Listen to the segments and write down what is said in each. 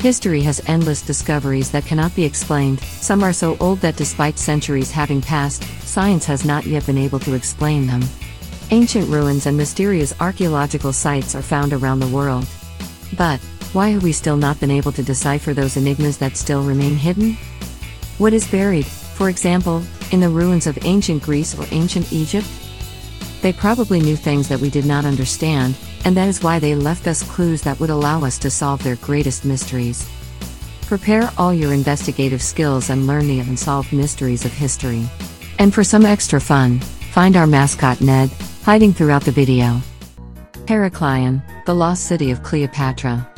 History has endless discoveries that cannot be explained, some are so old that despite centuries having passed, science has not yet been able to explain them. Ancient ruins and mysterious archaeological sites are found around the world. But, why have we still not been able to decipher those enigmas that still remain hidden? What is buried, for example, in the ruins of ancient Greece or ancient Egypt? They probably knew things that we did not understand, and that is why they left us clues that would allow us to solve their greatest mysteries. Prepare all your investigative skills and learn the unsolved mysteries of history. And for some extra fun, find our mascot Ned, hiding throughout the video. Heracleion, the lost city of Cleopatra.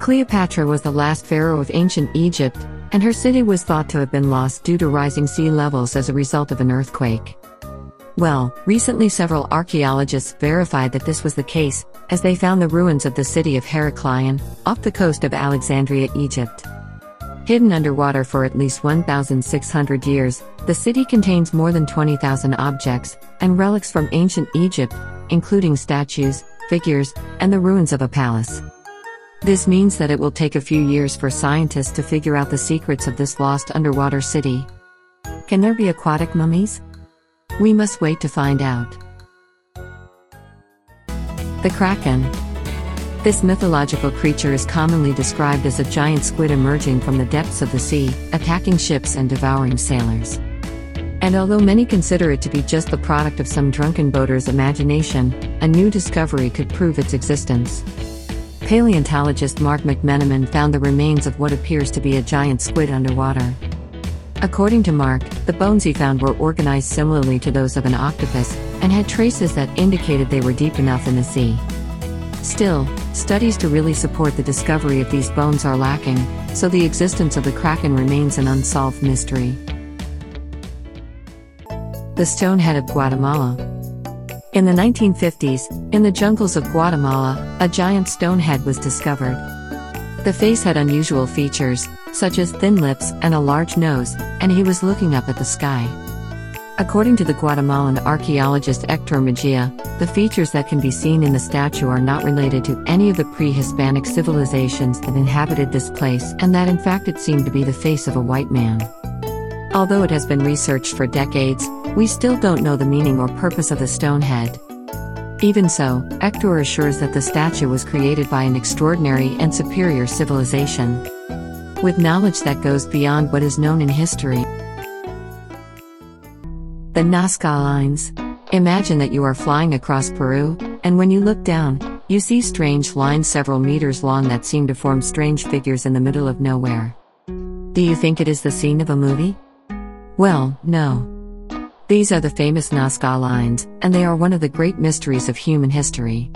Cleopatra was the last pharaoh of ancient Egypt, and her city was thought to have been lost due to rising sea levels as a result of an earthquake. Well, recently several archaeologists verified that this was the case, as they found the ruins of the city of Heracleion, off the coast of Alexandria, Egypt. Hidden underwater for at least 1,600 years, the city contains more than 20,000 objects and relics from ancient Egypt, including statues, figures, and the ruins of a palace. This means that it will take a few years for scientists to figure out the secrets of this lost underwater city. Can there be aquatic mummies? We must wait to find out. The Kraken. This mythological creature is commonly described as a giant squid emerging from the depths of the sea, attacking ships and devouring sailors. And although many consider it to be just the product of some drunken boater's imagination, a new discovery could prove its existence. Paleontologist Mark McMenamin found the remains of what appears to be a giant squid underwater. According to Mark, the bones he found were organized similarly to those of an octopus, and had traces that indicated they were deep enough in the sea. Still, studies to really support the discovery of these bones are lacking, so the existence of the kraken remains an unsolved mystery. The Stonehead of Guatemala. In the 1950s, in the jungles of Guatemala, a giant stone head was discovered. The face had unusual features, such as thin lips and a large nose, and he was looking up at the sky. According to the Guatemalan archaeologist Hector Mejia, the features that can be seen in the statue are not related to any of the pre Hispanic civilizations that inhabited this place, and that in fact it seemed to be the face of a white man. Although it has been researched for decades, we still don't know the meaning or purpose of the stone head. Even so, Hector assures that the statue was created by an extraordinary and superior civilization with knowledge that goes beyond what is known in history. The Nazca Lines. Imagine that you are flying across Peru, and when you look down, you see strange lines several meters long that seem to form strange figures in the middle of nowhere. Do you think it is the scene of a movie? Well, no. These are the famous Nazca Lines, and they are one of the great mysteries of human history.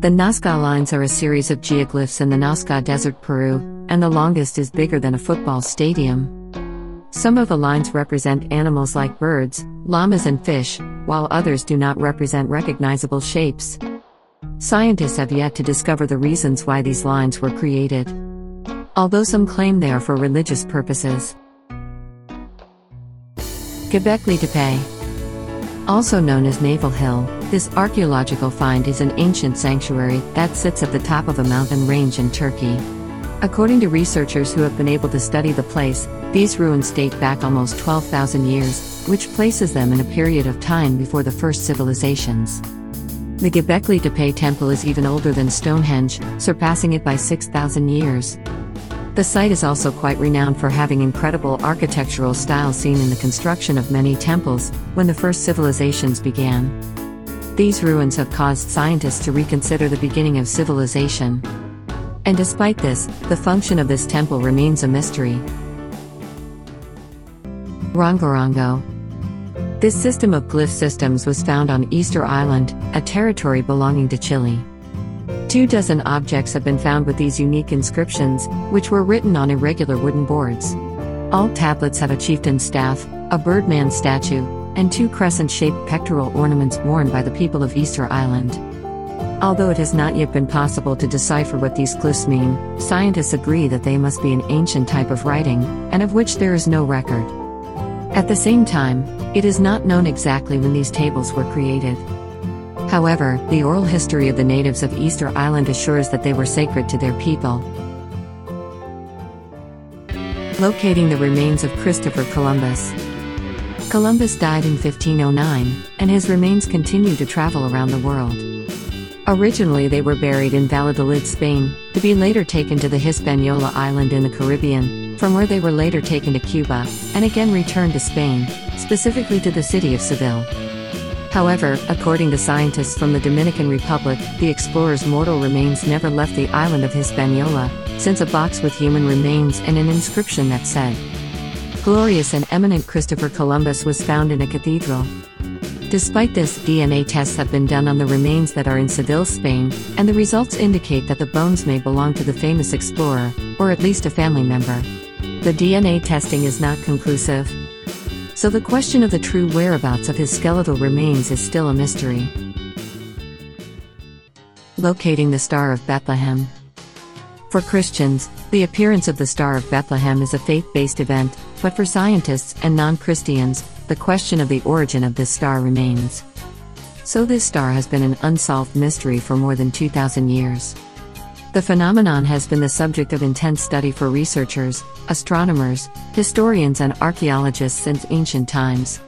The Nazca Lines are a series of geoglyphs in the Nazca Desert, Peru, and the longest is bigger than a football stadium. Some of the lines represent animals like birds, llamas, and fish, while others do not represent recognizable shapes. Scientists have yet to discover the reasons why these lines were created. Although some claim they are for religious purposes. Göbekli Tepe. Also known as Navel Hill, this archaeological find is an ancient sanctuary that sits at the top of a mountain range in Turkey. According to researchers who have been able to study the place, these ruins date back almost 12,000 years, which places them in a period of time before the first civilizations. The Göbekli Tepe temple is even older than Stonehenge, surpassing it by 6,000 years. The site is also quite renowned for having incredible architectural style seen in the construction of many temples when the first civilizations began. These ruins have caused scientists to reconsider the beginning of civilization. And despite this, the function of this temple remains a mystery. Rongorongo. This system of glyph systems was found on Easter Island, a territory belonging to Chile. Two dozen objects have been found with these unique inscriptions, which were written on irregular wooden boards. All tablets have a chieftain's staff, a birdman statue, and two crescent shaped pectoral ornaments worn by the people of Easter Island. Although it has not yet been possible to decipher what these glyphs mean, scientists agree that they must be an ancient type of writing, and of which there is no record. At the same time, it is not known exactly when these tables were created. However, the oral history of the natives of Easter Island assures that they were sacred to their people. Locating the remains of Christopher Columbus. Columbus died in 1509, and his remains continue to travel around the world. Originally, they were buried in Valladolid, Spain, to be later taken to the Hispaniola island in the Caribbean, from where they were later taken to Cuba, and again returned to Spain, specifically to the city of Seville. However, according to scientists from the Dominican Republic, the explorer's mortal remains never left the island of Hispaniola, since a box with human remains and an inscription that said, Glorious and eminent Christopher Columbus was found in a cathedral. Despite this, DNA tests have been done on the remains that are in Seville, Spain, and the results indicate that the bones may belong to the famous explorer, or at least a family member. The DNA testing is not conclusive. So the question of the true whereabouts of his skeletal remains is still a mystery. Locating the Star of Bethlehem. For Christians, the appearance of the Star of Bethlehem is a faith based event, but for scientists and non Christians, the question of the origin of this star remains. So, this star has been an unsolved mystery for more than 2,000 years. The phenomenon has been the subject of intense study for researchers, astronomers, historians, and archaeologists since ancient times.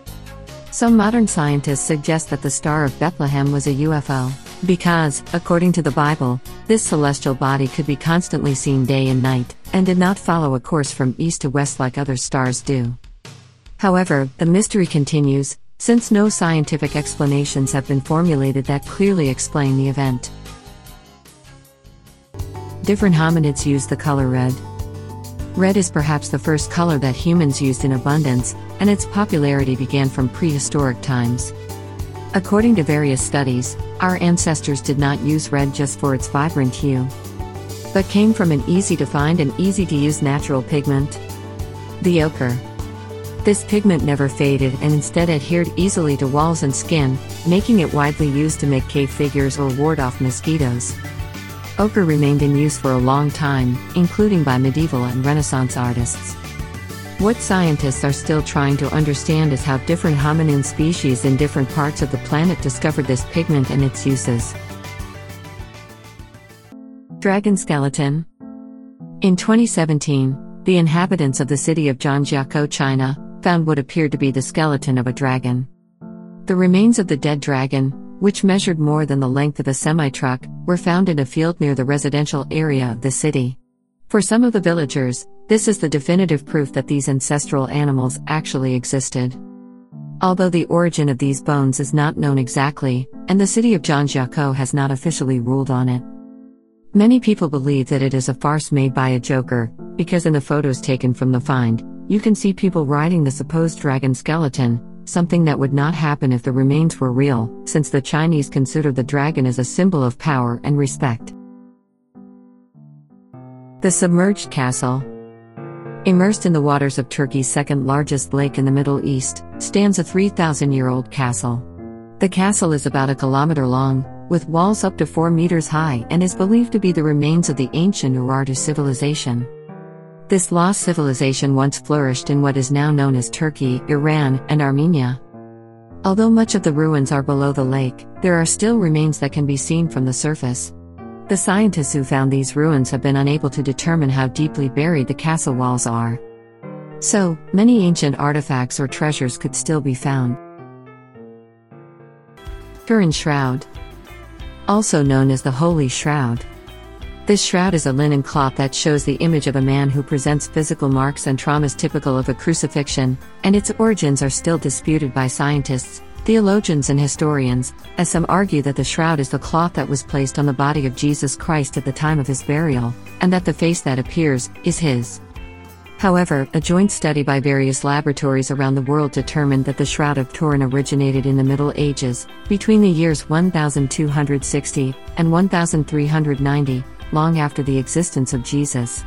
Some modern scientists suggest that the Star of Bethlehem was a UFO, because, according to the Bible, this celestial body could be constantly seen day and night, and did not follow a course from east to west like other stars do. However, the mystery continues, since no scientific explanations have been formulated that clearly explain the event. Different hominids use the color red. Red is perhaps the first color that humans used in abundance, and its popularity began from prehistoric times. According to various studies, our ancestors did not use red just for its vibrant hue, but came from an easy to find and easy to use natural pigment the ochre. This pigment never faded and instead adhered easily to walls and skin, making it widely used to make cave figures or ward off mosquitoes. Ochre remained in use for a long time, including by medieval and Renaissance artists. What scientists are still trying to understand is how different hominin species in different parts of the planet discovered this pigment and its uses. Dragon Skeleton In 2017, the inhabitants of the city of Zhangjiakou, China, found what appeared to be the skeleton of a dragon. The remains of the dead dragon, which measured more than the length of a semi truck, were found in a field near the residential area of the city. For some of the villagers, this is the definitive proof that these ancestral animals actually existed. Although the origin of these bones is not known exactly, and the city of Zhangjiakou has not officially ruled on it. Many people believe that it is a farce made by a joker, because in the photos taken from the find, you can see people riding the supposed dragon skeleton, something that would not happen if the remains were real, since the Chinese consider the dragon as a symbol of power and respect. The Submerged Castle Immersed in the waters of Turkey's second largest lake in the Middle East, stands a 3,000 year old castle. The castle is about a kilometer long, with walls up to 4 meters high, and is believed to be the remains of the ancient Urartu civilization. This lost civilization once flourished in what is now known as Turkey, Iran, and Armenia. Although much of the ruins are below the lake, there are still remains that can be seen from the surface. The scientists who found these ruins have been unable to determine how deeply buried the castle walls are. So, many ancient artifacts or treasures could still be found. Turin Shroud Also known as the Holy Shroud. This shroud is a linen cloth that shows the image of a man who presents physical marks and traumas typical of a crucifixion, and its origins are still disputed by scientists, theologians, and historians, as some argue that the shroud is the cloth that was placed on the body of Jesus Christ at the time of his burial, and that the face that appears is his. However, a joint study by various laboratories around the world determined that the Shroud of Turin originated in the Middle Ages, between the years 1260 and 1390, long after the existence of Jesus.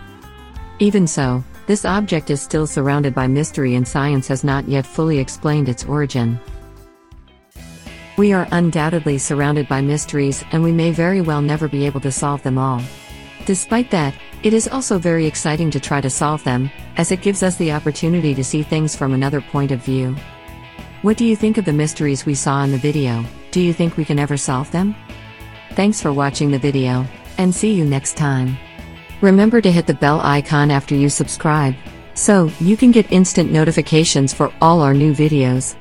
Even so, this object is still surrounded by mystery and science has not yet fully explained its origin. We are undoubtedly surrounded by mysteries and we may very well never be able to solve them all. Despite that, it is also very exciting to try to solve them, as it gives us the opportunity to see things from another point of view. What do you think of the mysteries we saw in the video? Do you think we can ever solve them? Thanks for watching the video and see you next time. Remember to hit the bell icon after you subscribe. So, you can get instant notifications for all our new videos.